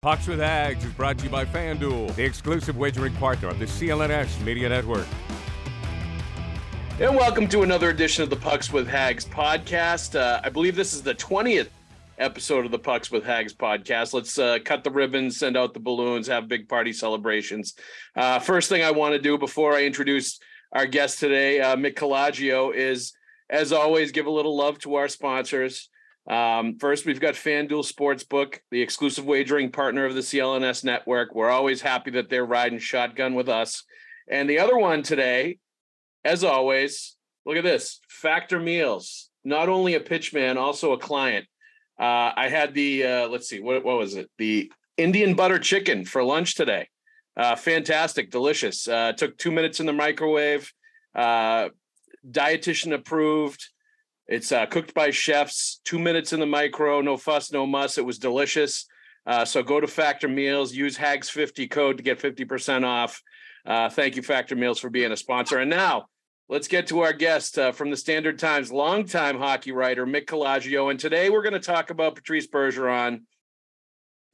Pucks with Haggs is brought to you by FanDuel, the exclusive wagering partner of the CLNS Media Network. And welcome to another edition of the Pucks with Haggs podcast. Uh, I believe this is the 20th episode of the Pucks with Haggs podcast. Let's uh, cut the ribbons, send out the balloons, have big party celebrations. Uh, first thing I want to do before I introduce our guest today, uh, Mick Colageo, is as always, give a little love to our sponsors. Um, first, we've got FanDuel Sportsbook, the exclusive wagering partner of the CLNS network. We're always happy that they're riding shotgun with us. And the other one today, as always, look at this Factor Meals, not only a pitchman, also a client. Uh, I had the, uh, let's see, what, what was it? The Indian butter chicken for lunch today. Uh, fantastic, delicious. Uh, took two minutes in the microwave, uh, dietitian approved it's uh, cooked by chefs, two minutes in the micro, no fuss, no muss. It was delicious. Uh, so go to Factor Meals, use HAGGS50 code to get 50% off. Uh, thank you, Factor Meals, for being a sponsor. And now let's get to our guest uh, from the Standard Times, longtime hockey writer, Mick Colageo. And today we're going to talk about Patrice Bergeron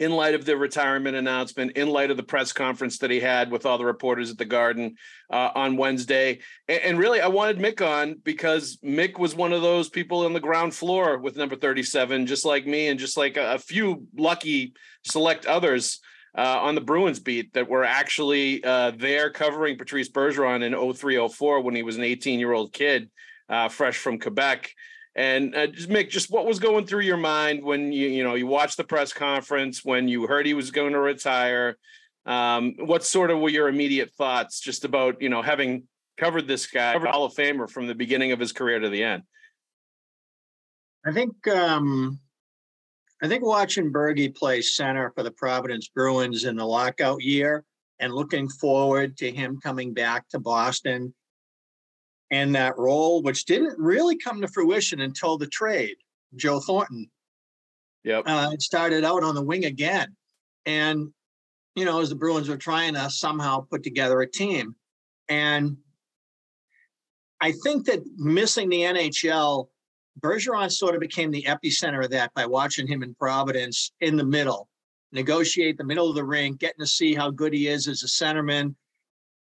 in light of the retirement announcement, in light of the press conference that he had with all the reporters at the Garden uh, on Wednesday. And, and, really, I wanted Mick on because Mick was one of those people on the ground floor with number 37, just like me, and just like a, a few lucky select others. Uh, on the Bruins beat that were actually uh, there covering Patrice Bergeron in 0304 when he was an 18 year old kid, uh, fresh from Quebec. And uh, just Mick, just what was going through your mind when you you know you watched the press conference when you heard he was going to retire? Um, what sort of were your immediate thoughts just about you know having covered this guy, Hall of Famer from the beginning of his career to the end? I think um, I think watching Bergie play center for the Providence Bruins in the lockout year and looking forward to him coming back to Boston and that role, which didn't really come to fruition until the trade, Joe Thornton. Yep. Uh, it started out on the wing again. And, you know, as the Bruins were trying to somehow put together a team. And I think that missing the NHL, Bergeron sort of became the epicenter of that by watching him in Providence in the middle, negotiate the middle of the ring, getting to see how good he is as a centerman,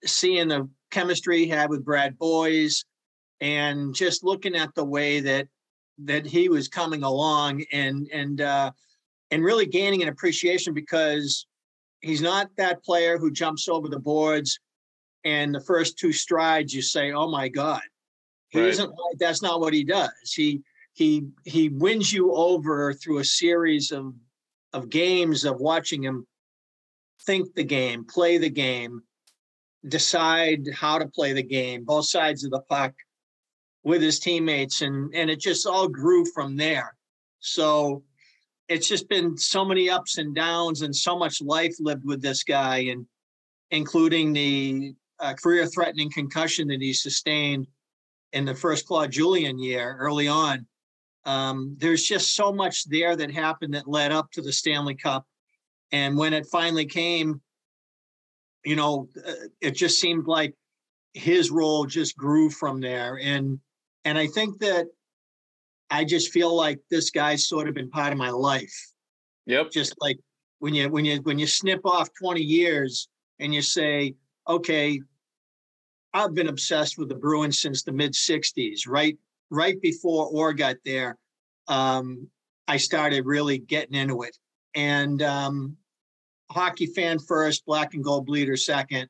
seeing the chemistry he had with Brad Boyes, and just looking at the way that that he was coming along and and uh, and really gaining an appreciation because he's not that player who jumps over the boards and the first two strides you say, "Oh my God," he right. isn't. That's not what he does. He he he wins you over through a series of of games of watching him think the game, play the game, decide how to play the game, both sides of the puck with his teammates. And, and it just all grew from there. So it's just been so many ups and downs and so much life lived with this guy, and including the uh, career threatening concussion that he sustained in the first Claude Julien year early on. Um, there's just so much there that happened that led up to the Stanley Cup. And when it finally came, you know, uh, it just seemed like his role just grew from there. And and I think that I just feel like this guy's sort of been part of my life. Yep. Just like when you when you when you snip off 20 years and you say, okay, I've been obsessed with the Bruins since the mid 60s, right? Right before Orr got there, um, I started really getting into it. And um, hockey fan first, black and gold bleeder second.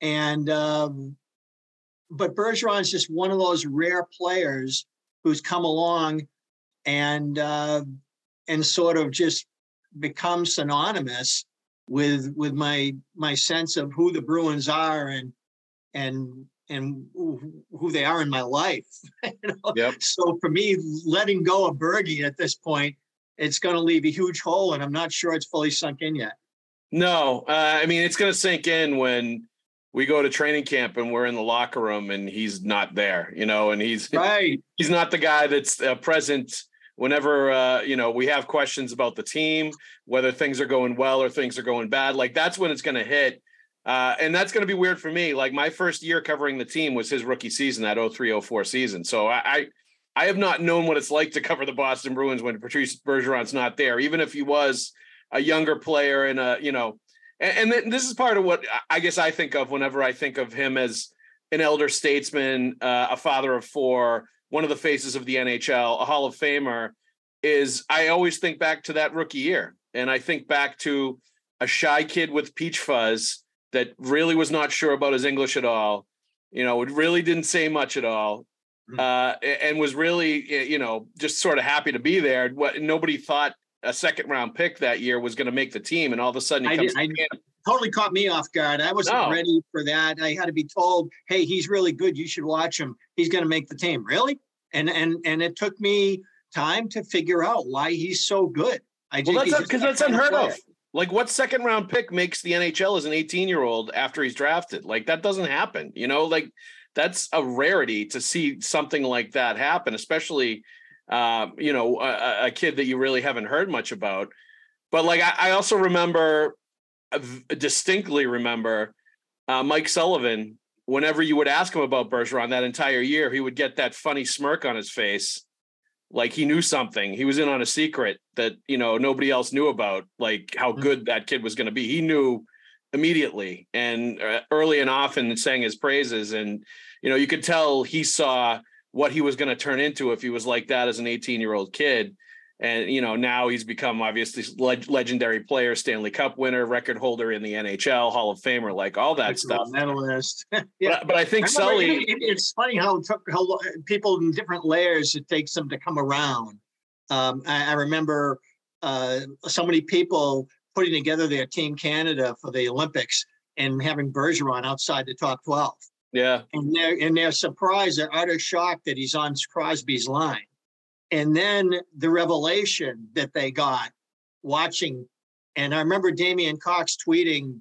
And um, but Bergeron's just one of those rare players who's come along and uh, and sort of just become synonymous with with my my sense of who the Bruins are and and and who they are in my life. you know? yep. So for me, letting go of Bergie at this point, it's going to leave a huge hole, and I'm not sure it's fully sunk in yet. No, uh, I mean it's going to sink in when we go to training camp and we're in the locker room and he's not there, you know, and he's right. He's not the guy that's uh, present whenever uh, you know we have questions about the team, whether things are going well or things are going bad. Like that's when it's going to hit. Uh, and that's going to be weird for me. Like my first year covering the team was his rookie season, that 0304 season. So I, I, I have not known what it's like to cover the Boston Bruins when Patrice Bergeron's not there. Even if he was a younger player and a you know, and, and this is part of what I guess I think of whenever I think of him as an elder statesman, uh, a father of four, one of the faces of the NHL, a Hall of Famer. Is I always think back to that rookie year, and I think back to a shy kid with peach fuzz that really was not sure about his English at all. You know, it really didn't say much at all, mm. uh, and was really, you know, just sort of happy to be there. What nobody thought a second round pick that year was going to make the team, and all of a sudden he comes. I, totally caught me off guard. I wasn't no. ready for that. I had to be told, "Hey, he's really good. You should watch him. He's going to make the team." Really? And and and it took me time to figure out why he's so good. I well, that's because that's unheard of. Like, what second round pick makes the NHL as an 18 year old after he's drafted? Like, that doesn't happen. You know, like that's a rarity to see something like that happen, especially, uh, you know, a, a, kid that you really haven't heard much about. But like, I, I also remember, uh, distinctly remember, uh, Mike Sullivan. Whenever you would ask him about Bergeron that entire year, he would get that funny smirk on his face like he knew something he was in on a secret that you know nobody else knew about like how mm. good that kid was going to be he knew immediately and uh, early and often sang his praises and you know you could tell he saw what he was going to turn into if he was like that as an 18 year old kid and you know now he's become obviously leg- legendary player, Stanley Cup winner, record holder in the NHL, Hall of Famer, like all that stuff. Medalist. yeah. but, but, I think I Sully. It, it's funny how, it how people in different layers it takes them to come around. Um, I, I, remember uh, so many people putting together their Team Canada for the Olympics and having Bergeron outside the top twelve. Yeah, and they're and they're surprised, they're utter shock that he's on Crosby's line and then the revelation that they got watching. And I remember Damien Cox tweeting,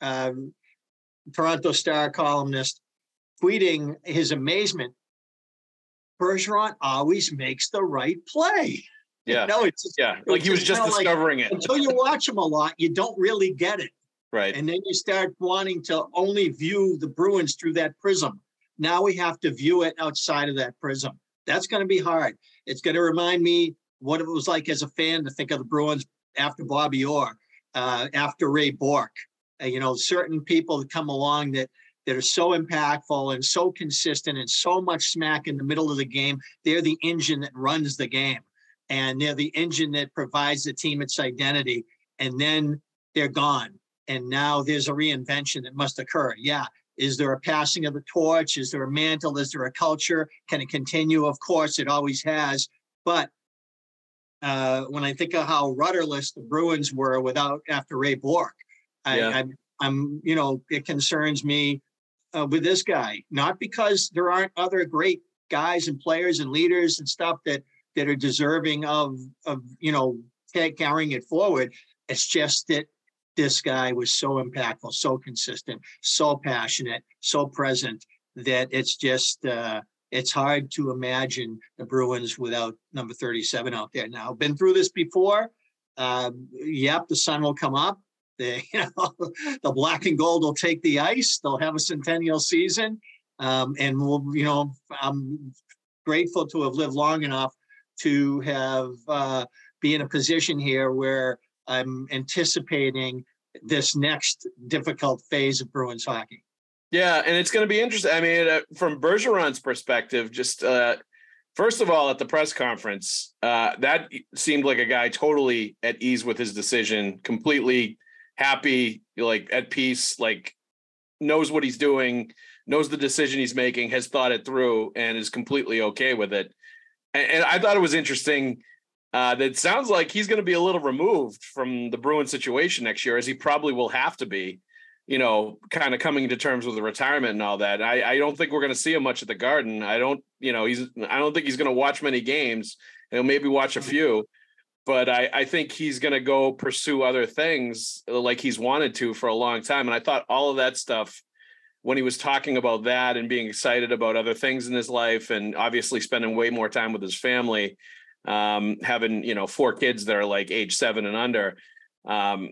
um, Toronto Star columnist, tweeting his amazement. Bergeron always makes the right play. Yeah. no, it's yeah. Like he was just discovering like, it. Until you watch him a lot, you don't really get it. Right. And then you start wanting to only view the Bruins through that prism. Now we have to view it outside of that prism. That's going to be hard. It's going to remind me what it was like as a fan to think of the Bruins after Bobby Orr, uh, after Ray Bourque. Uh, you know, certain people that come along that that are so impactful and so consistent and so much smack in the middle of the game. They're the engine that runs the game, and they're the engine that provides the team its identity. And then they're gone, and now there's a reinvention that must occur. Yeah, is there a passing of the torch? Is there a mantle? Is there a culture? Can it continue? Of course, it always has. But uh, when I think of how rudderless the Bruins were without after Ray Bourque, I, yeah. I, I'm, you know, it concerns me uh, with this guy. Not because there aren't other great guys and players and leaders and stuff that that are deserving of of you know carrying it forward. It's just that this guy was so impactful, so consistent, so passionate, so present that it's just uh, it's hard to imagine the Bruins without number 37 out there. Now, been through this before. Uh, yep, the sun will come up. The, you know, the black and gold will take the ice. They'll have a centennial season. Um, and we'll, you know, I'm grateful to have lived long enough to have uh, be in a position here where I'm anticipating this next difficult phase of Bruins hockey. Yeah, and it's going to be interesting. I mean, uh, from Bergeron's perspective, just uh, first of all, at the press conference, uh, that seemed like a guy totally at ease with his decision, completely happy, like at peace, like knows what he's doing, knows the decision he's making, has thought it through, and is completely okay with it. And, and I thought it was interesting uh, that sounds like he's going to be a little removed from the Bruin situation next year, as he probably will have to be. You know, kind of coming to terms with the retirement and all that. I, I don't think we're going to see him much at the Garden. I don't, you know, he's. I don't think he's going to watch many games. He'll maybe watch a mm-hmm. few, but I, I think he's going to go pursue other things like he's wanted to for a long time. And I thought all of that stuff when he was talking about that and being excited about other things in his life and obviously spending way more time with his family um, having you know four kids that are like age seven and under um,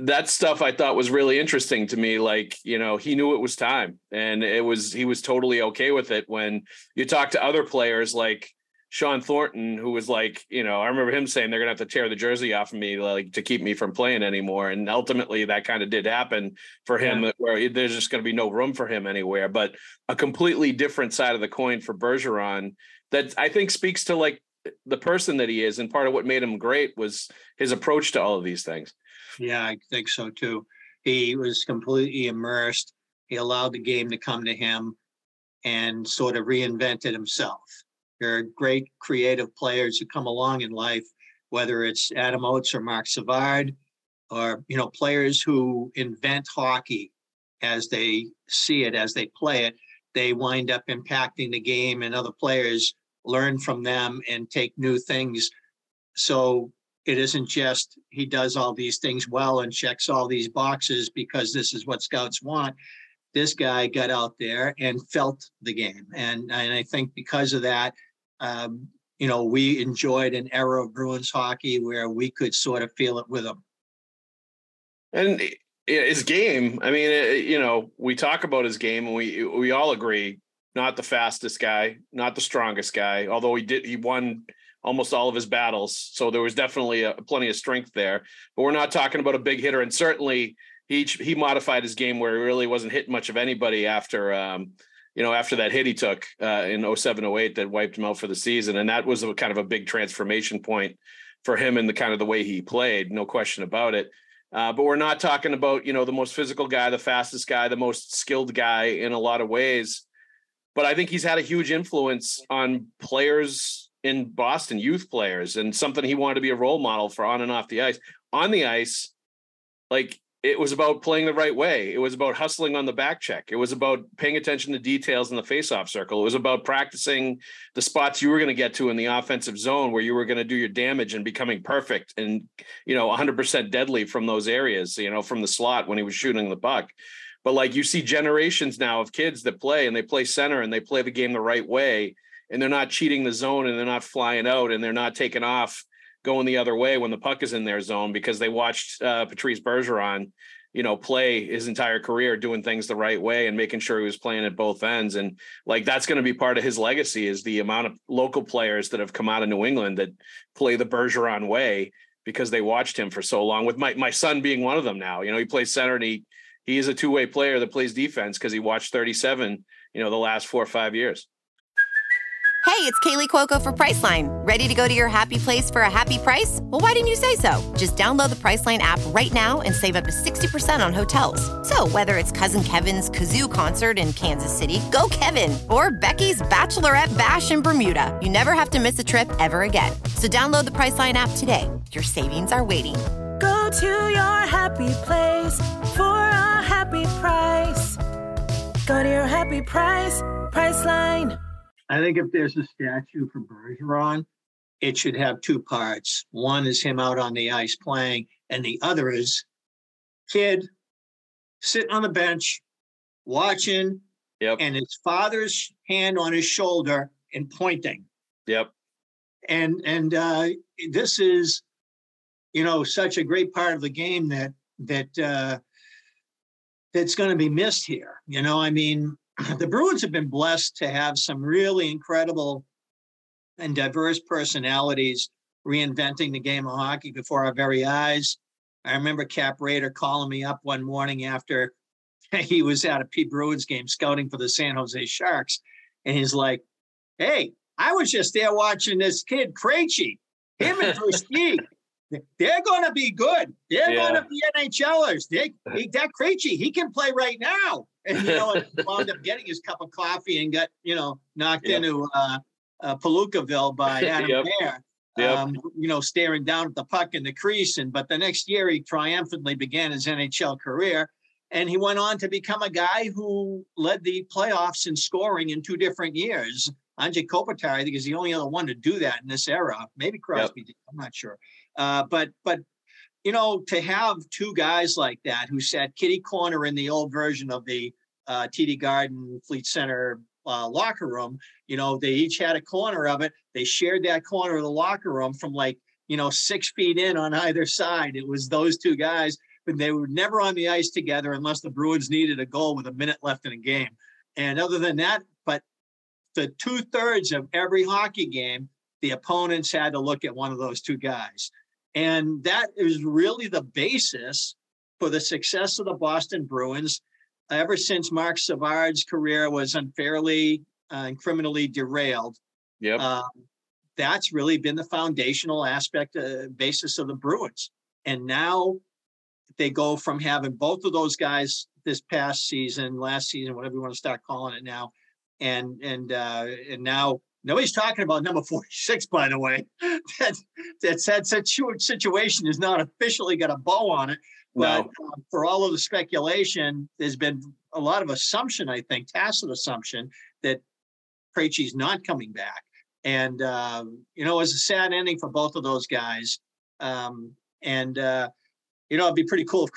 that stuff i thought was really interesting to me like you know he knew it was time and it was he was totally okay with it when you talk to other players like Shawn Thornton, who was like, you know, I remember him saying they're gonna have to tear the jersey off of me, like to keep me from playing anymore. And ultimately, that kind of did happen for him, yeah. where there's just going to be no room for him anywhere. But a completely different side of the coin for Bergeron that I think speaks to like the person that he is, and part of what made him great was his approach to all of these things. Yeah, I think so too. He was completely immersed. He allowed the game to come to him and sort of reinvented himself. There are great creative players who come along in life, whether it's Adam Oates or Marc Savard, or you know, players who invent hockey as they see it, as they play it. They wind up impacting the game, and other players learn from them and take new things. So it isn't just he does all these things well and checks all these boxes because this is what scouts want this guy got out there and felt the game. And, and I think because of that, um, you know, we enjoyed an era of Bruins hockey where we could sort of feel it with him. And his game, I mean, you know, we talk about his game and we we all agree not the fastest guy, not the strongest guy, although he did he won almost all of his battles. So there was definitely a, plenty of strength there. But we're not talking about a big hitter and certainly he he modified his game where he really wasn't hitting much of anybody after um, you know after that hit he took uh, in 07 08 that wiped him out for the season and that was a kind of a big transformation point for him in the kind of the way he played no question about it uh, but we're not talking about you know the most physical guy the fastest guy the most skilled guy in a lot of ways but i think he's had a huge influence on players in boston youth players and something he wanted to be a role model for on and off the ice on the ice like it was about playing the right way. It was about hustling on the back check. It was about paying attention to details in the faceoff circle. It was about practicing the spots you were going to get to in the offensive zone where you were going to do your damage and becoming perfect and, you know, 100% deadly from those areas, you know, from the slot when he was shooting the puck. But like you see generations now of kids that play and they play center and they play the game the right way and they're not cheating the zone and they're not flying out and they're not taking off going the other way when the puck is in their zone because they watched uh, Patrice Bergeron, you know, play his entire career doing things the right way and making sure he was playing at both ends. And like that's going to be part of his legacy is the amount of local players that have come out of New England that play the Bergeron way because they watched him for so long. With my my son being one of them now, you know, he plays center and he he is a two way player that plays defense because he watched 37, you know, the last four or five years. Hey, it's Kaley Cuoco for Priceline. Ready to go to your happy place for a happy price? Well, why didn't you say so? Just download the Priceline app right now and save up to 60% on hotels. So, whether it's Cousin Kevin's Kazoo concert in Kansas City, go Kevin, or Becky's Bachelorette Bash in Bermuda, you never have to miss a trip ever again. So, download the Priceline app today. Your savings are waiting. Go to your happy place for a happy price. Go to your happy price, Priceline. I think if there's a statue for Bergeron, it should have two parts. One is him out on the ice playing, and the other is kid sitting on the bench watching yep. and his father's hand on his shoulder and pointing. Yep. And and uh, this is, you know, such a great part of the game that that uh, that's going to be missed here. You know, I mean, the Bruins have been blessed to have some really incredible and diverse personalities reinventing the game of hockey before our very eyes. I remember Cap Raeder calling me up one morning after he was at a P-Bruins game scouting for the San Jose Sharks. And he's like, Hey, I was just there watching this kid, Krejci, him and Versteeg. They're going to be good. They're yeah. going to be NHLers. They, he, that Krejci, he can play right now and you know, wound up getting his cup of coffee and got you know knocked yep. into uh, uh, Palookaville by Adam yep. Bear. Yep. Um, you know, staring down at the puck in the crease. And but the next year, he triumphantly began his NHL career, and he went on to become a guy who led the playoffs in scoring in two different years. Anze Kopitar, I think, is the only other one to do that in this era. Maybe Crosby did. I'm not sure. Uh, but but you know, to have two guys like that who sat kitty corner in the old version of the uh, TD Garden Fleet Center uh, locker room, you know, they each had a corner of it. They shared that corner of the locker room from like, you know, six feet in on either side. It was those two guys, but they were never on the ice together unless the Bruins needed a goal with a minute left in a game. And other than that, but the two thirds of every hockey game, the opponents had to look at one of those two guys. And that is really the basis for the success of the Boston Bruins ever since Marc Savard's career was unfairly uh, and criminally derailed. Yep. Um, that's really been the foundational aspect, uh, basis of the Bruins. And now they go from having both of those guys this past season, last season, whatever you want to start calling it now, and and uh, and now nobody's talking about number 46, by the way. that that situation is not officially got a bow on it. But No. uh, for all of the speculation, there's been a lot of assumption, I think, tacit assumption that Krejci's not coming back. And um, you know, it was a sad ending for both of those guys. Um, and uh, you know, it'd be pretty cool if,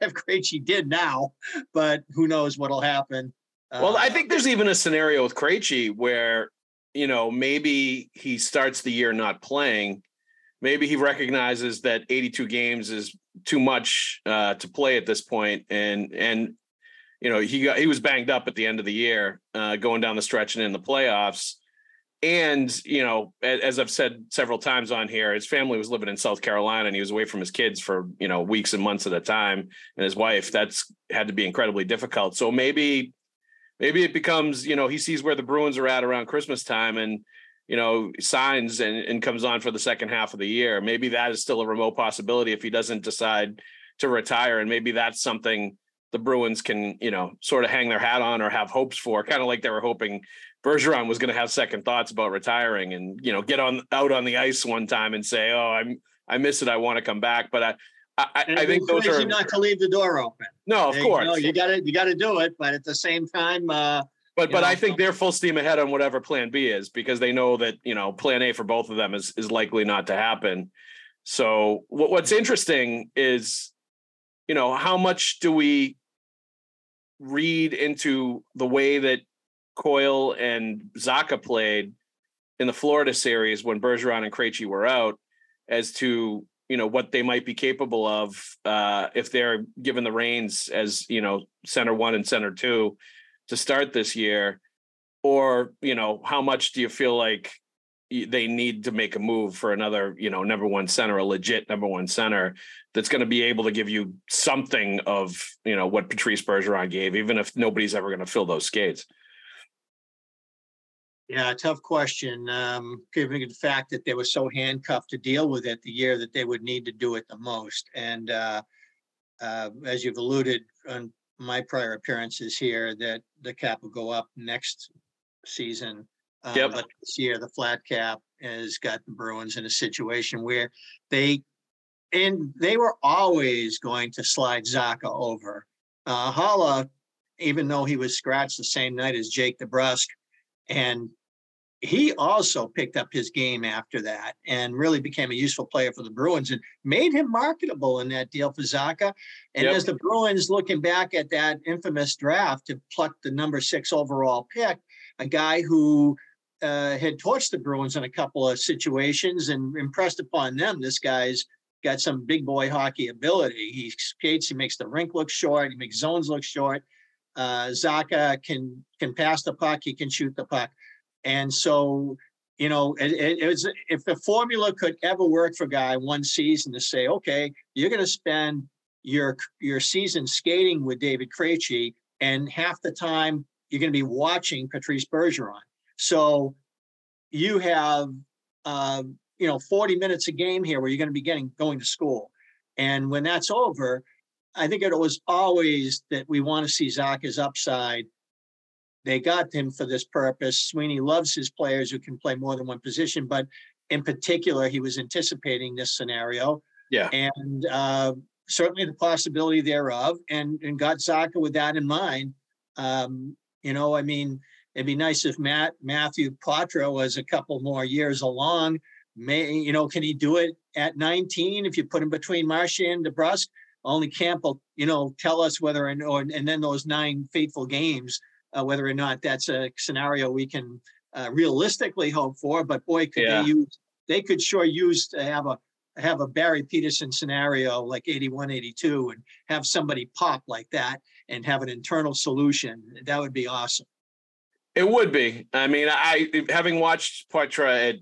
if Krejci did now, but who knows what'll happen. Well, I Uh, think there's even a scenario with Krejci where, you know, maybe he starts the year not playing. Maybe he recognizes that 82 games is too much uh, to play at this point, and and you know he got he was banged up at the end of the year, uh, going down the stretch and in the playoffs. And you know, as I've said several times on here, his family was living in South Carolina, and he was away from his kids for you know weeks and months at a time, and his wife. That's had to be incredibly difficult. So maybe maybe it becomes you know he sees where the bruins are at around christmas time and you know signs and, and comes on for the second half of the year. Maybe that is still a remote possibility if he doesn't decide to retire and maybe that's something the bruins can you know sort of hang their hat on or have hopes for kind of like they were hoping bergeron was going to have second thoughts about retiring and you know get on out on the ice one time and say oh i'm i miss it i want to come back. But i i, I think those are not to leave the door open. no of course know, you got to you got to do it, but at the same time, uh, But but know, I think they're full steam ahead on whatever plan B is because they know that you know plan A for both of them is is likely not to happen. So what, what's interesting is, you know, how much do we read into the way that Coyle and Zacha played in the Florida series when Bergeron and Krejci were out, as to you know what they might be capable of uh, if they're given the reins as you know center one and center two to start this year? Or you know how much do you feel like they need to make a move for another you know number one center a legit number one center that's going to be able to give you something of you know what patrice bergeron gave even if nobody's ever going to fill those skates yeah, tough question. Um, given the fact that they were so handcuffed to deal with it the year that they would need to do it the most, and uh, uh, as you've alluded on my prior appearances here, that the cap will go up next season. Um, Yep. But this year, the flat cap has got the Bruins in a situation where they, and they were always going to slide Zacha over. Uh, Holla, even though he was scratched the same night as Jake DeBrusk, and he also picked up his game after that and really became a useful player for the Bruins and made him marketable in that deal for Zacha. And Yep. as the Bruins looking back at that infamous draft to pluck the number six overall pick, a guy who uh, had torched the Bruins in a couple of situations and impressed upon them. This guy's got some big boy hockey ability. He skates, he makes the rink look short, he makes zones look short. Uh, Zacha can can pass the puck, he can shoot the puck. And so, you know, it, it, it was if the formula could ever work for guy one season to say, okay, you're going to spend your your season skating with David Krejci, and half the time you're going to be watching Patrice Bergeron. So you have, uh, you know, 40 minutes a game here where you're going to be getting going to school, and when that's over, I think it was always that we want to see Zacha's upside they got him for this purpose. Sweeney loves his players who can play more than one position, but in particular, he was anticipating this scenario yeah and uh, certainly the possibility thereof, and and got Zacha with that in mind. Um, you know, I mean, it'd be nice if Matt Matthew Poitras was a couple more years along. May you know, can he do it at 19 if you put him between Marchand and DeBrusk? Only Camp will, you know, tell us whether and or and then those nine fateful games, uh, whether or not that's a scenario we can uh, realistically hope for. But boy, could Yeah. they use they could sure use to have a have a Barry Pederson scenario like 81, 82 and have somebody pop like that and have an internal solution. That would be awesome. It would be. I mean, I having watched Poitras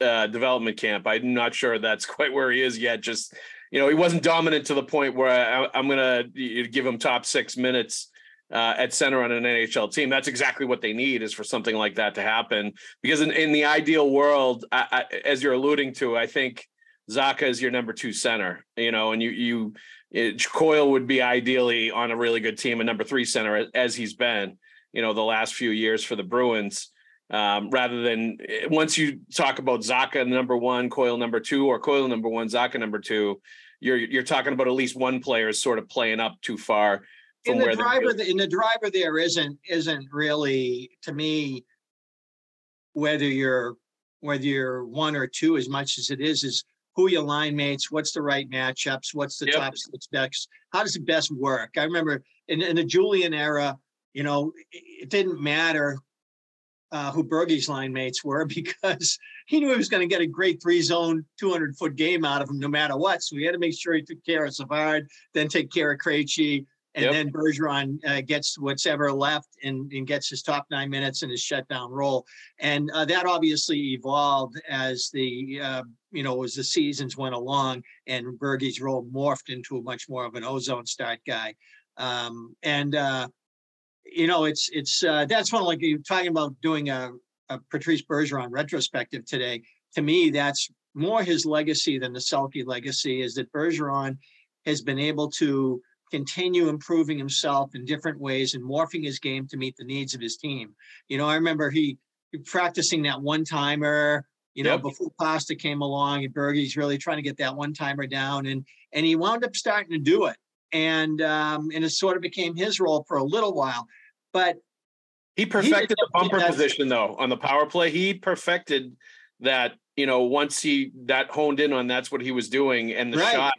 at uh, development camp, I'm not sure that's quite where he is yet. Just you know, he wasn't dominant to the point where I, am going to give him top six minutes uh, at center on an NHL team. That's exactly what they need is for something like that to happen. Because in, in the ideal world, I, I, as you're alluding to, I think Zacha is your number two center. You know, and you you it, Coyle would be ideally on a really good team, a number three center as he's been you know the last few years for the Bruins. Um, rather than eh, once you talk about Zacha number one, Coyle number two, or Coyle number one, Zacha number two, you're you're talking about at least one player is sort of playing up too far. in the driver, in the driver, there isn't isn't really to me whether you're whether you're one or two as much as it is is who your line mates, what's the right matchups, what's the yep. top six best, how does it best work? I remember in, in the Julien era, you know, it didn't matter uh, who Bergey's line mates were because he knew he was going to get a great three zone, 200 foot game out of him no matter what. So he had to make sure he took care of Savard, then take care of Krejci, and yep. then Bergeron uh, gets what's ever left and, and, gets his top nine minutes in his shutdown role. And uh, that obviously evolved as the, uh, you know, as the seasons went along and Bergey's role morphed into a much more of an ozone start guy. Um, and, uh, you know, it's it's uh, that's one like you're talking about doing a, a Patrice Bergeron retrospective today. To me, that's more his legacy than the Selke legacy. Is that Bergeron has been able to continue improving himself in different ways and morphing his game to meet the needs of his team. You know, I remember he, he practicing that one timer. You know, yep. before Pasta came along, and Bergey's really trying to get that one timer down, and and he wound up starting to do it and um, and it sort of became his role for a little while. But he perfected he the bumper position though on the power play. He perfected that. You know, once he that honed in on that's what he was doing, and the right. shot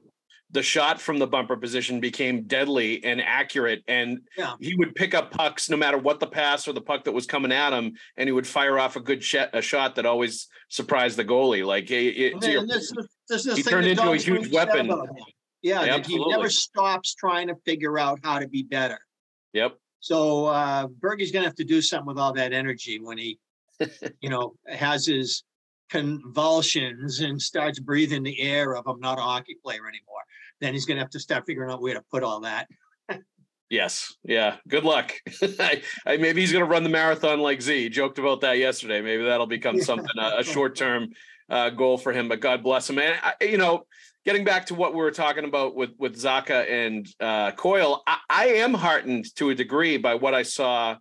the shot from the bumper position became deadly and accurate and yeah. he would pick up pucks no matter what the pass or the puck that was coming at him and he would fire off a good sh- a shot that always surprised the goalie like it, it, your, this, this, this he turned into a huge weapon yeah, yeah he never stops trying to figure out how to be better yep so uh, Bergey's going to have to do something with all that energy when he, you know, has his convulsions and starts breathing the air of I'm not a hockey player anymore. Then he's going to have to start figuring out where to put all that. yes. Yeah. Good luck. I, I, maybe he's going to run the marathon like Z. Joked about that yesterday. Maybe that'll become something a, a short term uh, goal for him. But God bless him. And I, you know, getting back to what we were talking about with with Zacha and uh, Coyle, I, I, am heartened to a degree by what I saw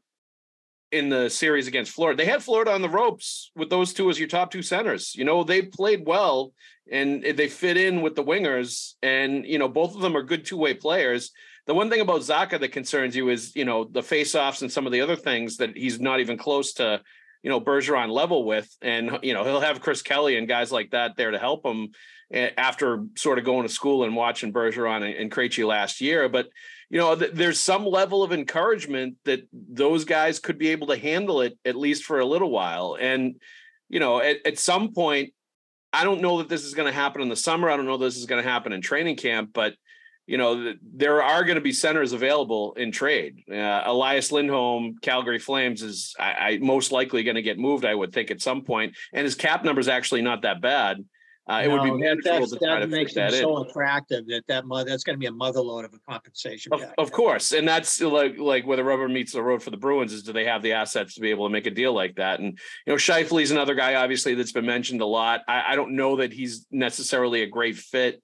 in the series against Florida. They had Florida on the ropes with those two as your top two centers. You know, they played well and they fit in with the wingers, and you know, both of them are good two way players. The one thing about Zacha that concerns you is, you know, the face offs and some of the other things that he's not even close to, you know, Bergeron level with. And, you know, he'll have Chris Kelly and guys like that there to help him after sort of going to school and watching Bergeron and, and Krejci last year. But you know, th- there's some level of encouragement that those guys could be able to handle it at least for a little while. And you know, at, at some point, I don't know that this is going to happen in the summer. I don't know this is going to happen in training camp, but you know, there are going to be centers available in trade. Uh, Elias Lindholm, Calgary Flames, is I, I most likely going to get moved. I would think at some point, and his cap number is actually not that bad. Uh, it no, would be natural to try to makes that so in. attractive that that that's going to be a motherload of a compensation. Of, of, course, and that's like like where the rubber meets the road for the Bruins is do they have the assets to be able to make a deal like that? And you know, Scheifele's another guy obviously that's been mentioned a lot. I, I don't know that he's necessarily a great fit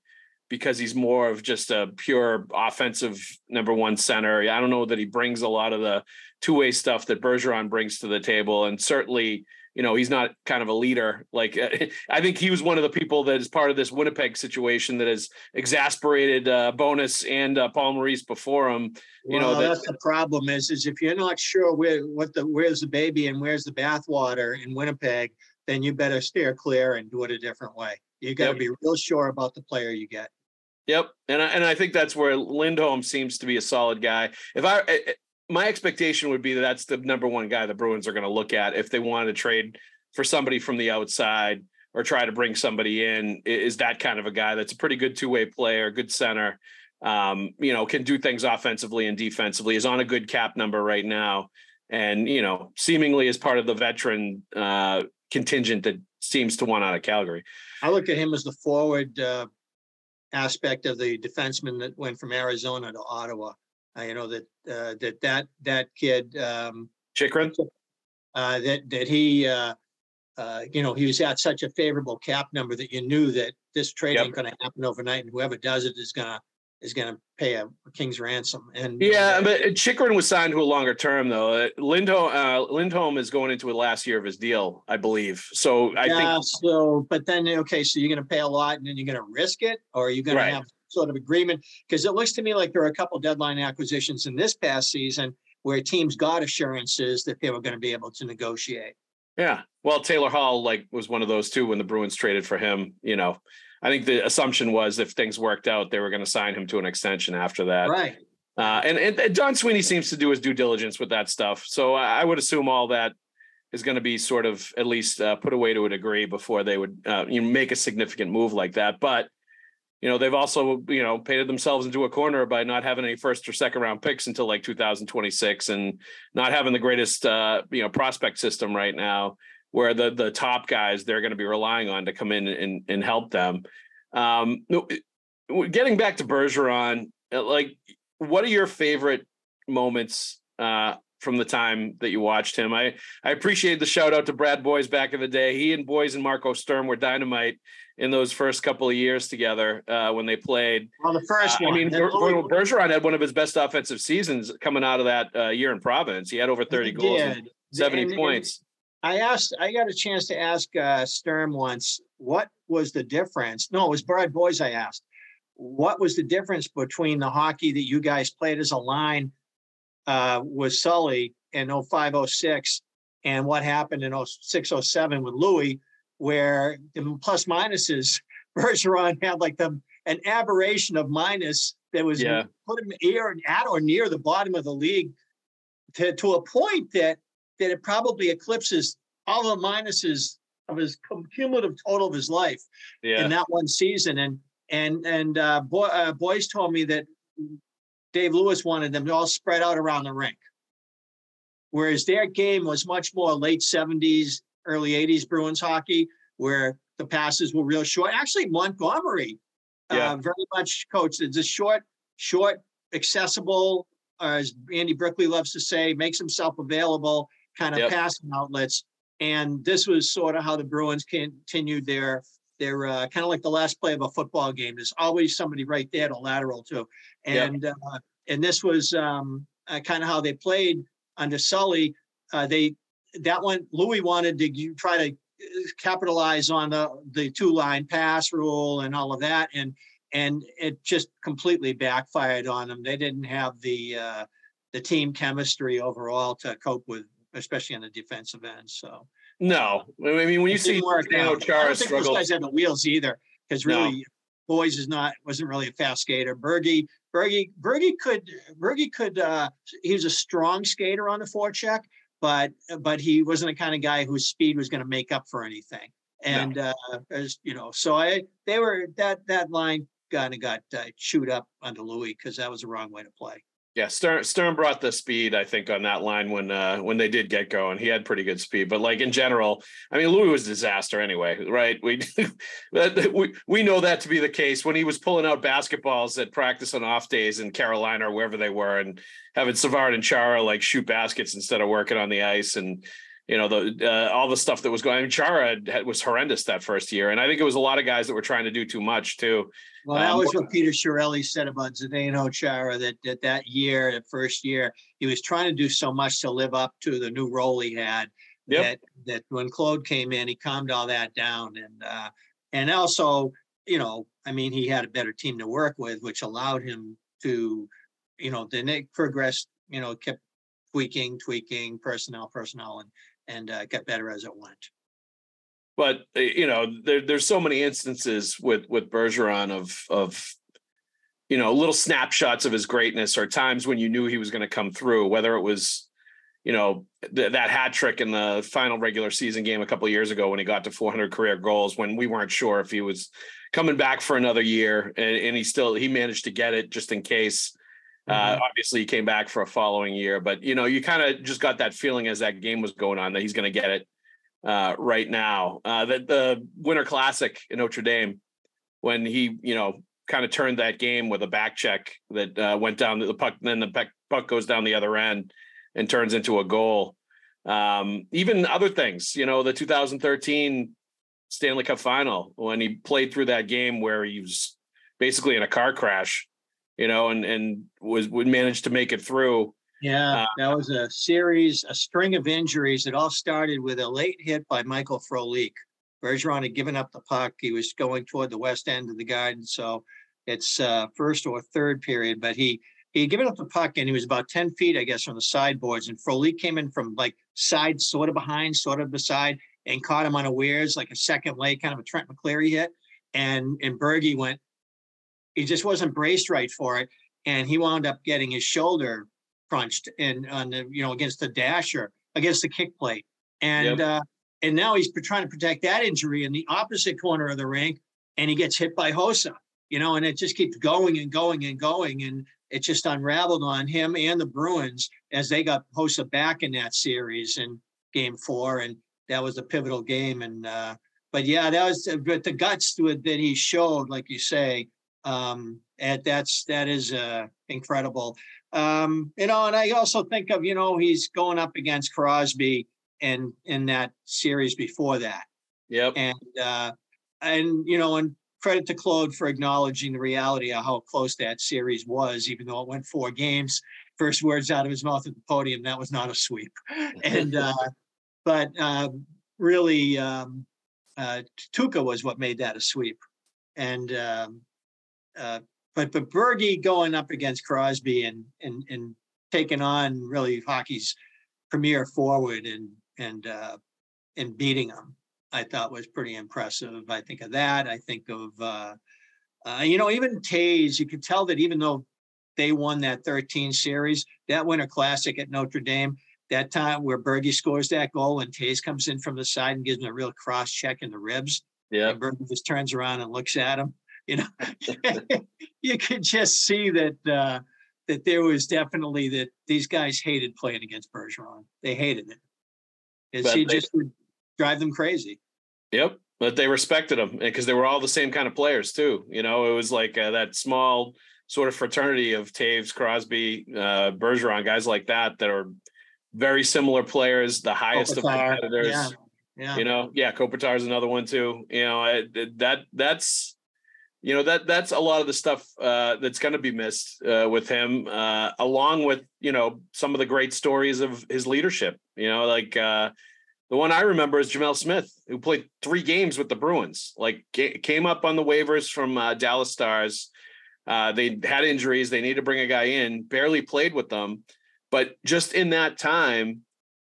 because he's more of just a pure offensive number one center. I don't know that he brings a lot of the two way stuff that Bergeron brings to the table, and certainly you know he's not kind of a leader like i think he was one of the people that is part of this winnipeg situation that has exasperated uh, Bowness and uh, paul maurice before him you well, know that, that's the problem is is if you're not sure where what the where's the baby and where's the bathwater in winnipeg then you better steer clear and do it a different way you got to yep. be real sure about the player you get Yep, and I, and I think that's where Lindholm seems to be a solid guy. If I my expectation would be that that's the number one guy the Bruins are going to look at if they want to trade for somebody from the outside or try to bring somebody in. Is that kind of a guy that's a pretty good two way player, good center, um, you know, can do things offensively and defensively, is on a good cap number right now. and you know, seemingly is part of the veteran uh, contingent that seems to want out of Calgary. I look at him as the forward uh, aspect of the defenseman that went from Arizona to Ottawa. Uh, you know that uh, that that that kid um, Chychrun, uh, that that he uh, uh, you know he was at such a favorable cap number that you knew that this trade Yep. ain't going to happen overnight, and whoever does it is gonna is gonna pay a king's ransom. And Yeah, but Chychrun was signed to a longer term though. Uh, Lindholm, uh, Lindholm is going into the last year of his deal, I believe. So I yeah, think so but then okay, so you're gonna pay a lot and then you're gonna risk it, or are you gonna have sort of agreement? Because it looks to me like there are a couple deadline acquisitions in this past season where teams got assurances that they were gonna be able to negotiate. Yeah. Well, Taylor Hall like was one of those too when the Bruins traded for him. You know, I think the assumption was if things worked out, they were going to sign him to an extension after that. Right. Uh, and, and and Don Sweeney seems to do his due diligence with that stuff. So I I would assume all that is going to be sort of at least uh, put away to a degree before they would uh, you know, make a significant move like that. But you know they've also you know painted themselves into a corner by not having any first or second round picks until like 2026 and not having the greatest uh, you know prospect system right now where the the top guys they're going to be relying on to come in and and help them. Um, getting back to Bergeron, uh, like what are your favorite moments uh, from the time that you watched him? I I appreciate the shout out to Brad Boyes back in the day. He and Boyes and Marco Sturm were dynamite in those first couple of years together uh, when they played. Well, the first Uh, I mean, Ber- Louis- Bergeron had one of his best offensive seasons coming out of that uh, year in Providence. He had over thirty he goals, and seventy And- and points. I asked, I got a chance to ask uh, Sturm once, what was the difference? No, it was Brad Boyes. I asked, what was the difference between the hockey that you guys played as a line uh, with Sully in 0506 and what happened in 0607 with Lewis, where the plus minuses, Bergeron had like the an aberration of minus that was Yeah. put him near at or near the bottom of the league to, to a point that that it probably eclipses all the minuses of his cumulative total of his life Yeah, in that one season. And and and uh, boy, uh, Boyes told me that Dave Lewis wanted them all spread out around the rink, whereas their game was much more late '70s, early '80s Bruins hockey, where the passes were real short. Actually, Montgomery, Yeah. uh, very much coached. It's a short, short, accessible, uh, as Andy Brickley loves to say, makes himself available kind of Yep. passing outlets. And this was sort of how the Bruins continued their their uh, kind of like the last play of a football game. There's always somebody right there to lateral to, Yep. and uh, and this was um, uh, kind of how they played under Sully. Uh, they that one Lewis wanted to you try to uh, capitalize on the the two line pass rule and all of that, and and it just completely backfired on them. They didn't have the uh, the team chemistry overall to cope with, especially on the defensive end. So no, I mean when you see Zdeno. I Chara don't think those guys had the wheels either, because No. really, Boyes is not wasn't really a fast skater. Bergie, Bergie, Bergie could Bergie could uh he was a strong skater on the forecheck, but but he wasn't the kind of guy whose speed was going to make up for anything. And uh as you know, so I they were that that line kind of got uh, chewed up under Lewis because that was the wrong way to play. Yeah, Sturm Sturm brought the speed, I think, on that line when uh when they did get going. He had pretty good speed, but like in general, I mean, Lewis was a disaster anyway, right? We we we know that to be the case when he was pulling out basketballs at practice on off days in Carolina or wherever they were, and having Savard and Chara like shoot baskets instead of working on the ice, and you know the uh, all the stuff that was going. I mean, Chara had, was horrendous that first year, and I think it was a lot of guys that were trying to do too much too. Well, that was what Peter Chiarelli said about Zdeno Chara that, that that year, the first year, he was trying to do so much to live up to the new role he had. Yep. That that when Claude came in, he calmed all that down, and uh, and also, you know, I mean, he had a better team to work with, which allowed him to, you know, then it progressed. You know, kept tweaking, tweaking personnel, personnel, and and uh, got better as it went. But uh, you know there, there's so many instances with with Bergeron of of you know little snapshots of his greatness or times when you knew he was going to come through whether it was you know th- that hat trick in the final regular season game a couple of years ago when he got to 400 career goals when we weren't sure if he was coming back for another year and, and he still he managed to get it just in case. Uh, obviously, he came back for a following year, but you know, you kind of just got that feeling as that game was going on that he's going to get it uh, right now. Uh, that the Winter Classic in Notre Dame, when he, you know, kind of turned that game with a back check that uh, went down the puck, then the puck, puck goes down the other end and turns into a goal. Um, even other things, you know, the 2013 Stanley Cup final when he played through that game where he was basically in a car crash, you know, and and was would manage to make it through. Yeah, Uh, that was a series, a string of injuries. It all started with a late hit by Michael Frolik. Bergeron had given up the puck. He was going toward the west end of the garden, so it's uh, first or third period. But he he had given up the puck, and he was about ten feet, I guess, from the sideboards. And Frolik came in from like side, sort of behind, sort of beside, and caught him unawares, like a second leg, kind of a Trent McCleary hit. And and Bergie went. He just wasn't braced right for it, and he wound up getting his shoulder crunched and on the you know against the dasher against the kick plate. And uh and now he's trying to protect that injury in the opposite corner of the rink and he gets hit by Hossa you know and it just keeps going and going and going and it just unraveled on him and the bruins as they got Hossa back in that series in game four and that was a pivotal game and uh but yeah that was but the guts that that he showed like you say um and that's that is uh incredible um, you know, and I also think of, you know, he's going up against Crosby and in that series before that. Yep. And uh and you know, and credit to Claude for acknowledging the reality of how close that series was, even though it went four games. First words out of his mouth at the podium, that was not a sweep. And uh but uh really um uh Tuukka was what made that a sweep. And um uh but but Bergie going up against Crosby and and and taking on really hockey's premier forward and and uh, and beating him, I thought was pretty impressive. I think of that. I think of uh, uh, you know even Toews. You could tell that even though they won that 13 series, that Winter Classic at Notre Dame, that time where Bergie scores that goal and Toews comes in from the side and gives him a real cross check in the ribs. Yeah. And Bergie just turns around and looks at him. You know, you could just see that uh, that there was definitely that these guys hated playing against Bergeron. They hated it. Because But he just would drive them crazy. Yep. But they respected him because they were all the same kind of players too. You know, it was like uh, that small sort of fraternity of Toews, Crosby, uh, Bergeron, guys like that that are very similar players, the highest of Kopitar, competitors. Yeah. Yeah. You know, yeah, Kopitar is another one too. You know, it- that that's you know that that's a lot of the stuff uh, that's going to be missed uh, with him, uh, along with you know some of the great stories of his leadership. You know, like uh, the one I remember is Gemel Smith, who played three games with the Bruins. Like ca- came up on the waivers from uh, Dallas Stars. Uh, they had injuries. They need to bring a guy in. Barely played with them, but just in that time,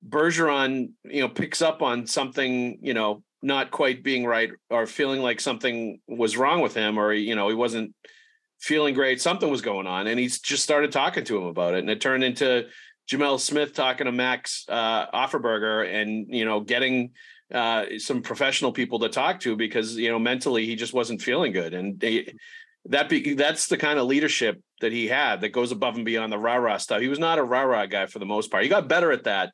Bergeron, you know, picks up on something, you know, not quite being right or feeling like something was wrong with him or you know he wasn't feeling great something was going on and he just started talking to him about it and it turned into Gemel Smith talking to Max uh, Offerberger and you know getting uh, some professional people to talk to because you know mentally he just wasn't feeling good and they, that be, that's the kind of leadership that he had that goes above and beyond the rah rah stuff. He was not a rah rah guy for the most part. He got better at that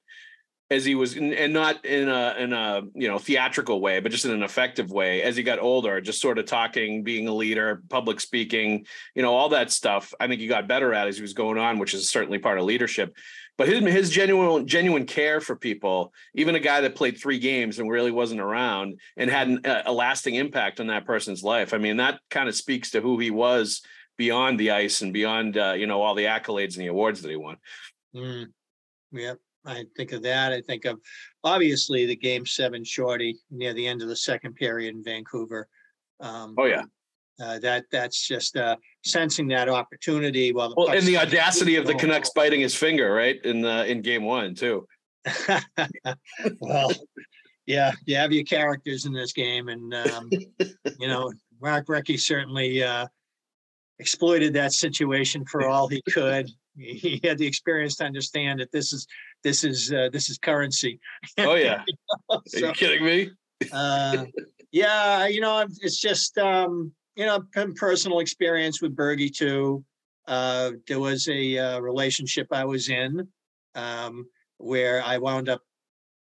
as he was and not in a in a you know theatrical way but just in an effective way as he got older just sort of talking being a leader public speaking you know all that stuff i think he got better at as he was going on which is certainly part of leadership. But his his genuine genuine care for people even a guy that played 3 games and really wasn't around and had an, a lasting impact on that person's life. I mean that kind of speaks to who he was beyond the ice and beyond uh, you know all the accolades and the awards that he won. Mm, Yep. I think of that. I think of obviously the game seven shorty near the end of the second period in Vancouver. Um, oh yeah uh, that that's just uh, sensing that opportunity while the Well, and the audacity of the. Canucks biting his finger, right? In the in game one, too. well, yeah, you have your characters in this game, and um, you know Mark Recchi certainly uh, exploited that situation for all he could. He had the experience to understand that this is this is uh, this is currency. Oh yeah. Are you kidding me? uh, yeah, you know, it's just um, you know, personal experience with Bergie too. uh, there was a uh, relationship I was in um, where I wound up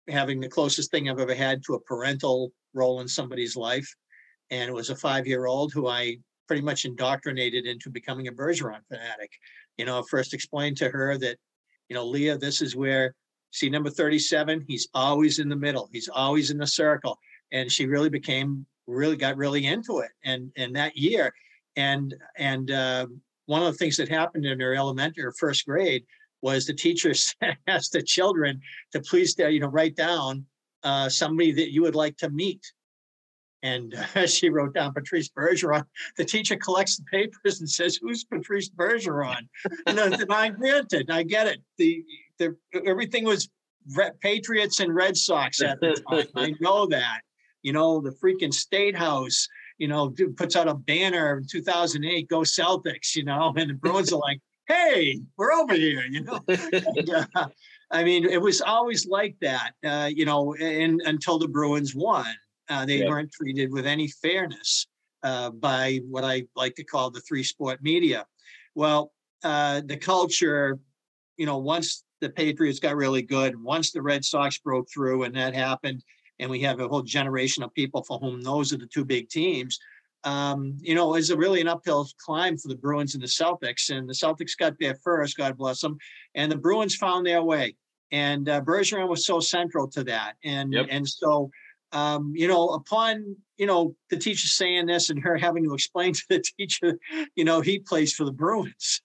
having the closest thing I've ever had to a parental role in somebody's life. And it was a five year old who I pretty much indoctrinated into becoming a Bergeron fanatic. You know, first explained to her that, you know, Leah, this is where, see, number 37, he's always in the middle, he's always in the circle. And she really became, really got really into it. And, and that year, and, and, uh, one of the things that happened in her elementary or first grade was the teachers asked the children to please, uh, you know, write down uh, somebody that you would like to meet. And uh, she wrote down Patrice Bergeron. The teacher collects the papers and says, "Who's Patrice Bergeron?" and I granted, I get it. The, the everything was Patriots and Red Sox at the time. I know that. You know, the freaking State House you know, puts out a banner in 2008, go Celtics, you know, and the Bruins are like, hey, we're over here, you know. and, uh, I mean, it was always like that, uh, you know, and until the Bruins won. Uh, they yeah. weren't treated with any fairness uh, by what I like to call the three sport media. Well, uh, the culture, you know, once the Patriots got really good, once the Red Sox broke through, and that happened, and we have a whole generation of people for whom those are the two big teams. Um, you know, it's a really an uphill climb for the Bruins and the Celtics. And the Celtics got there first, God bless them, and the Bruins found their way. And uh, Bergeron was so central to that. And yep. and so, um, you know, upon you know the teacher saying this and her having to explain to the teacher, you know, he plays for the Bruins.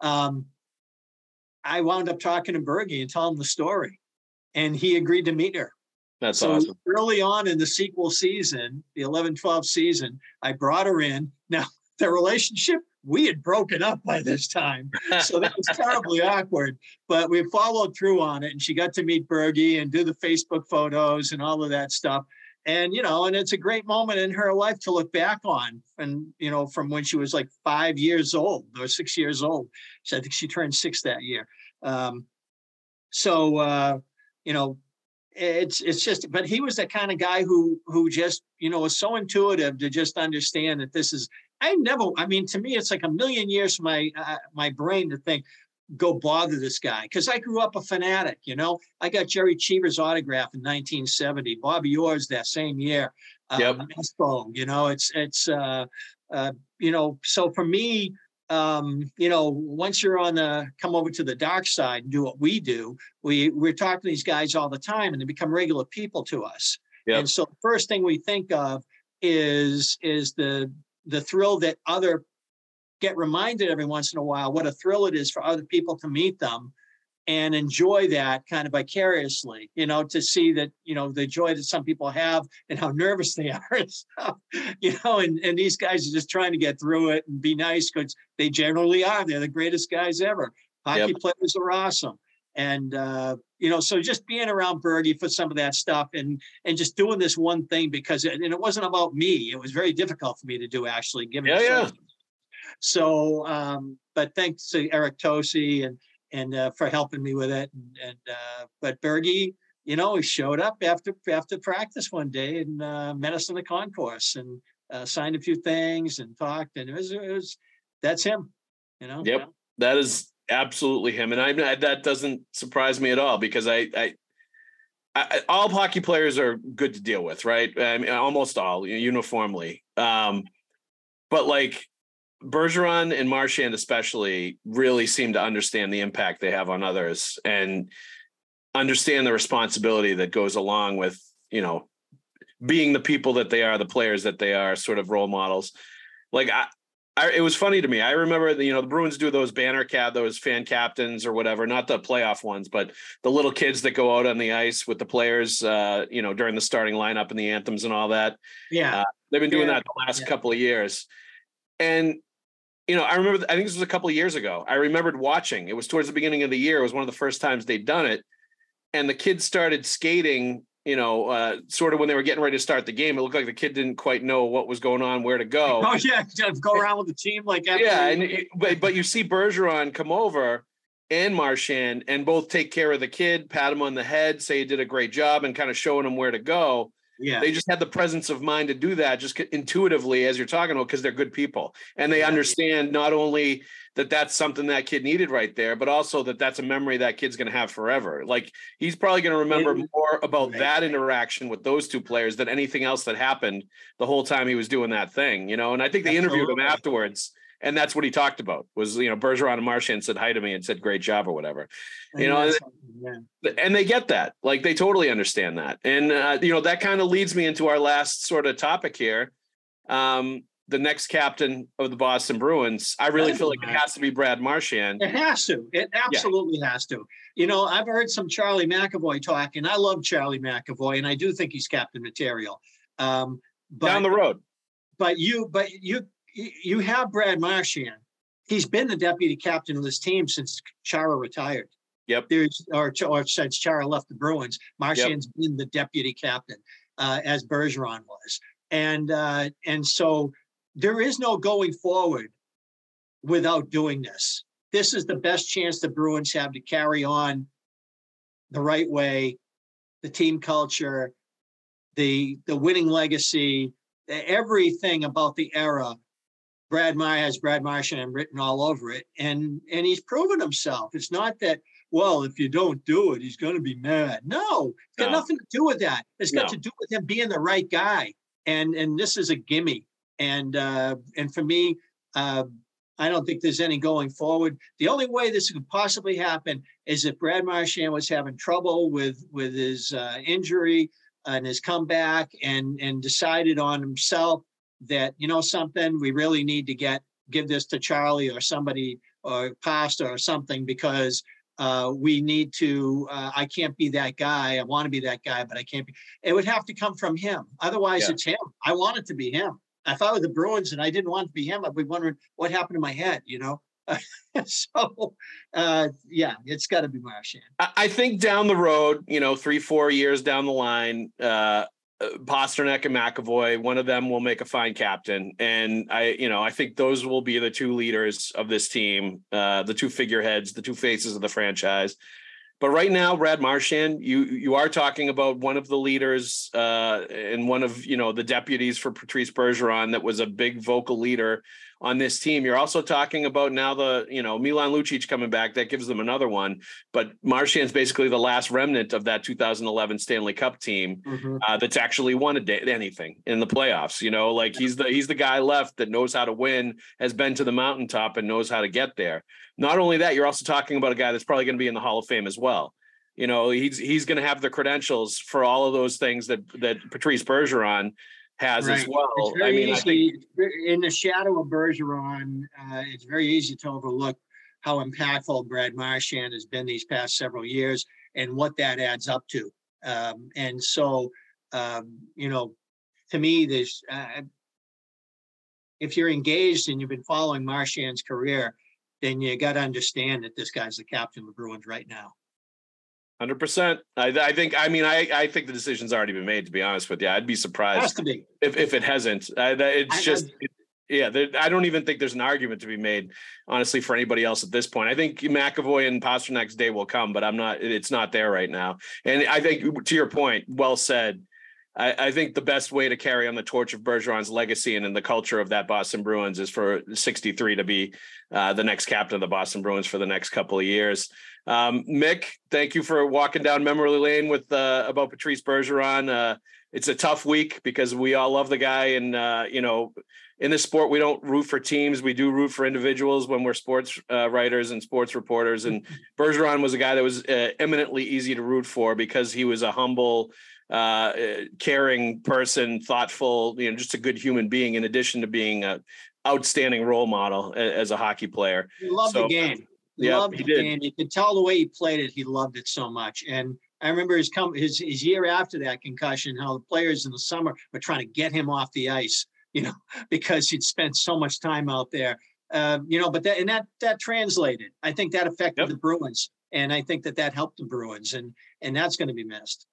Um, I wound up talking to Bergie and telling him the story, and he agreed to meet her. That's so awesome. Early on in the sequel season, the 11 12 season, I brought her in. Now, the relationship, we had broken up by this time. So that was terribly awkward, but we followed through on it. And she got to meet Bergie and do the Facebook photos and all of that stuff. And, you know, and it's a great moment in her life to look back on. And, you know, from when she was like five years old or six years old. So I think she turned six that year. Um, so, uh, you know, it's it's just but he was the kind of guy who who just you know was so intuitive to just understand that this is i never i mean to me it's like a million years for my uh, my brain to think go bother this guy because i grew up a fanatic you know i got Gerry Cheevers' autograph in 1970 bobby orr's that same year um, yep. Espo, you know it's it's uh uh you know so for me um, you know, once you're on the come over to the dark side and do what we do, we we're talking to these guys all the time, and they become regular people to us. Yep. And so the first thing we think of is is the the thrill that other get reminded every once in a while what a thrill it is for other people to meet them and enjoy that kind of vicariously, you know, to see that, you know, the joy that some people have and how nervous they are and stuff, you know, and, and these guys are just trying to get through it and be nice because they generally are. They're the greatest guys ever. Hockey yep. players are awesome. And, uh, you know, so just being around Bergie for some of that stuff and and just doing this one thing because it, and it wasn't about me. It was very difficult for me to do actually, given yeah, yeah. So, um, but thanks to Eric Tosi and and uh, for helping me with it. And, and uh, but Bergie, you know, he showed up after after practice one day and uh, met us in the concourse and uh, signed a few things and talked. And it was it was that's him, you know. Yep, that is absolutely him, and I that doesn't surprise me at all because I I. I, all hockey players are good to deal with, right? I mean, almost all uniformly. Um, but like Bergeron and Marchand especially really seem to understand the impact they have on others and understand the responsibility that goes along with, you know, being the people that they are, the players that they are, sort of role models. Like I, I it was funny to me. I remember the, you know, the Bruins do those banner cap, those fan captains or whatever, not the playoff ones, but the little kids that go out on the ice with the players, uh, you know, during the starting lineup and the anthems and all that. Yeah. Uh, they've been doing yeah. that the last yeah. couple of years. And you know, I remember, I think this was a couple of years ago. I remembered watching, it was towards the beginning of the year. It was one of the first times they'd done it. And the kids started skating, you know, uh, sort of when they were getting ready to start the game. It looked like the kid didn't quite know what was going on, where to go. Oh, yeah. Go around with the team like Yeah. And it, but, but you see Bergeron come over and Marchand and both take care of the kid, pat him on the head, say he did a great job, and kind of showing him where to go. Yeah. They just had the presence of mind to do that just intuitively as you're talking about because they're good people and they Yeah. understand not only that that's something that kid needed right there, but also that that's a memory that kid's going to have forever. Like he's probably going to remember more about Right. that interaction with those two players than anything else that happened the whole time he was doing that thing, you know. And I think they interviewed him Absolutely. afterwards, and that's what he talked about was you know Bergeron and Marchand said hi to me and said great job or whatever you know, yeah. and they get that like they totally understand that and uh, you know that kind of leads me into our last sort of topic here um the next captain of the boston bruins i really feel like it has to be brad marchand It has to. It absolutely has to. You know, I've heard some Charlie McAvoy talk, and I love Charlie McAvoy, and I do think he's captain material. Um, but down the road but you but you you have Brad Marchand. He's been the deputy captain of this team since Chara retired. Yep. There's or, or since Chara left the Bruins, Marchand's been the deputy captain uh, as Bergeron was, and uh, and so there is no going forward without doing this. This is the best chance the Bruins have to carry on the right way, the team culture, the the winning legacy, everything about the era. Brad Meyer has Brad Marchand written all over it, and and he's proven himself. It's not that well, if you don't do it, he's going to be mad. No, it's got No. nothing to do with that. It's got No. to do with him being the right guy, and and this is a gimme. And uh, and for me, uh, I don't think there's any going forward. The only way this could possibly happen is if Brad Marchand was having trouble with with his uh, injury and his comeback, and and decided on himself that you know something, we really need to get give this to Charlie or somebody or Pasta or something because uh, we need to. Uh, I can't be that guy. I want to be that guy, but I can't be. It would have to come from him. Otherwise, Yeah. it's him. I want it to be him. If I were the Bruins and I didn't want it to be him, I'd be wondering what happened to my head. You know. so, uh, yeah, it's got to be Marchand. I, I think down the road you know three four years down the line uh, Pastrnak and McAvoy, one of them will make a fine captain, and I, you know, I think those will be the two leaders of this team, uh, the two figureheads, the two faces of the franchise. But right now, Brad Marchand, you you are talking about one of the leaders uh, and one of you know the deputies for Patrice Bergeron that was a big vocal leader on this team. You're also talking about now the you know Milan Lucic coming back. That gives them another one. But Marchand's basically the last remnant of that 2011 Stanley Cup team uh, that's actually won a day, anything in the playoffs. You know, like he's the he's the guy left that knows how to win, has been to the mountaintop, and knows how to get there. Not only that, you're also talking about a guy that's probably going to be in the Hall of Fame as well. You know, he's he's going to have the credentials for all of those things that that Patrice Bergeron has as well. It's I very mean, I think easy it's very- in the shadow of Bergeron. Uh, it's very easy to overlook how impactful Brad Marchand has been these past several years and what that adds up to. Um, and so, um, you know, to me, there's uh, if you're engaged and you've been following Marchand's career, then you got to understand that this guy's the captain of the Bruins right now. Hundred percent. I, I think. I mean, I, I think the decision's already been made. To be honest with you, I'd be surprised be. if, if it hasn't. I, it's I- I- just, it- yeah. There, I don't even think there's an argument to be made, honestly, for anybody else at this point. I think McAvoy and Pastrnak's day will come, but I'm not. It's not there right now. And I think, to your point, well said. I, I think the best way to carry on the torch of Bergeron's legacy and in the culture of that Boston Bruins is for 63 to be uh, the next captain of the Boston Bruins for the next couple of years. Um, Mick, thank you for walking down memory lane with uh, about Patrice Bergeron. Uh, it's a tough week because we all love the guy, and uh, you know, in this sport, we don't root for teams; we do root for individuals when we're sports uh, writers and sports reporters. And Bergeron was a guy that was uh, eminently easy to root for because he was a humble, uh, caring person, thoughtful, you know, just a good human being. In addition to being a outstanding role model as a hockey player. He loved So, the game. Yeah, loved he the did. game. You could tell the way he played it. He loved it so much. And I remember his come his his year after that concussion, how the players in the summer were trying to get him off the ice, you know, because he'd spent so much time out there. Um, you know, but that and that that translated. I think that affected Yep. the Bruins, and I think that that helped the Bruins, and and that's going to be missed.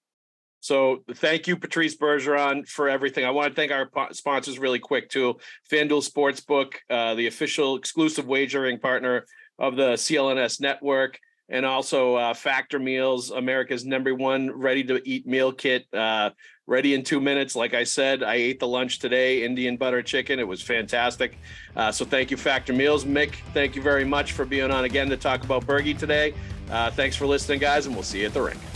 So thank you, Patrice Bergeron, for everything. I want to thank our sponsors really quick too. FanDuel Sportsbook, uh, the official exclusive wagering partner of the CLNS network. and also uh, Factor Meals, America's number one ready to eat meal kit. Uh, ready in two minutes. Like I said, I ate the lunch today, Indian butter chicken. It was fantastic. Uh, so thank you, Factor Meals. Mick, thank you very much for being on again to talk about Bergie today. Uh, thanks for listening, guys, and we'll see you at the rink.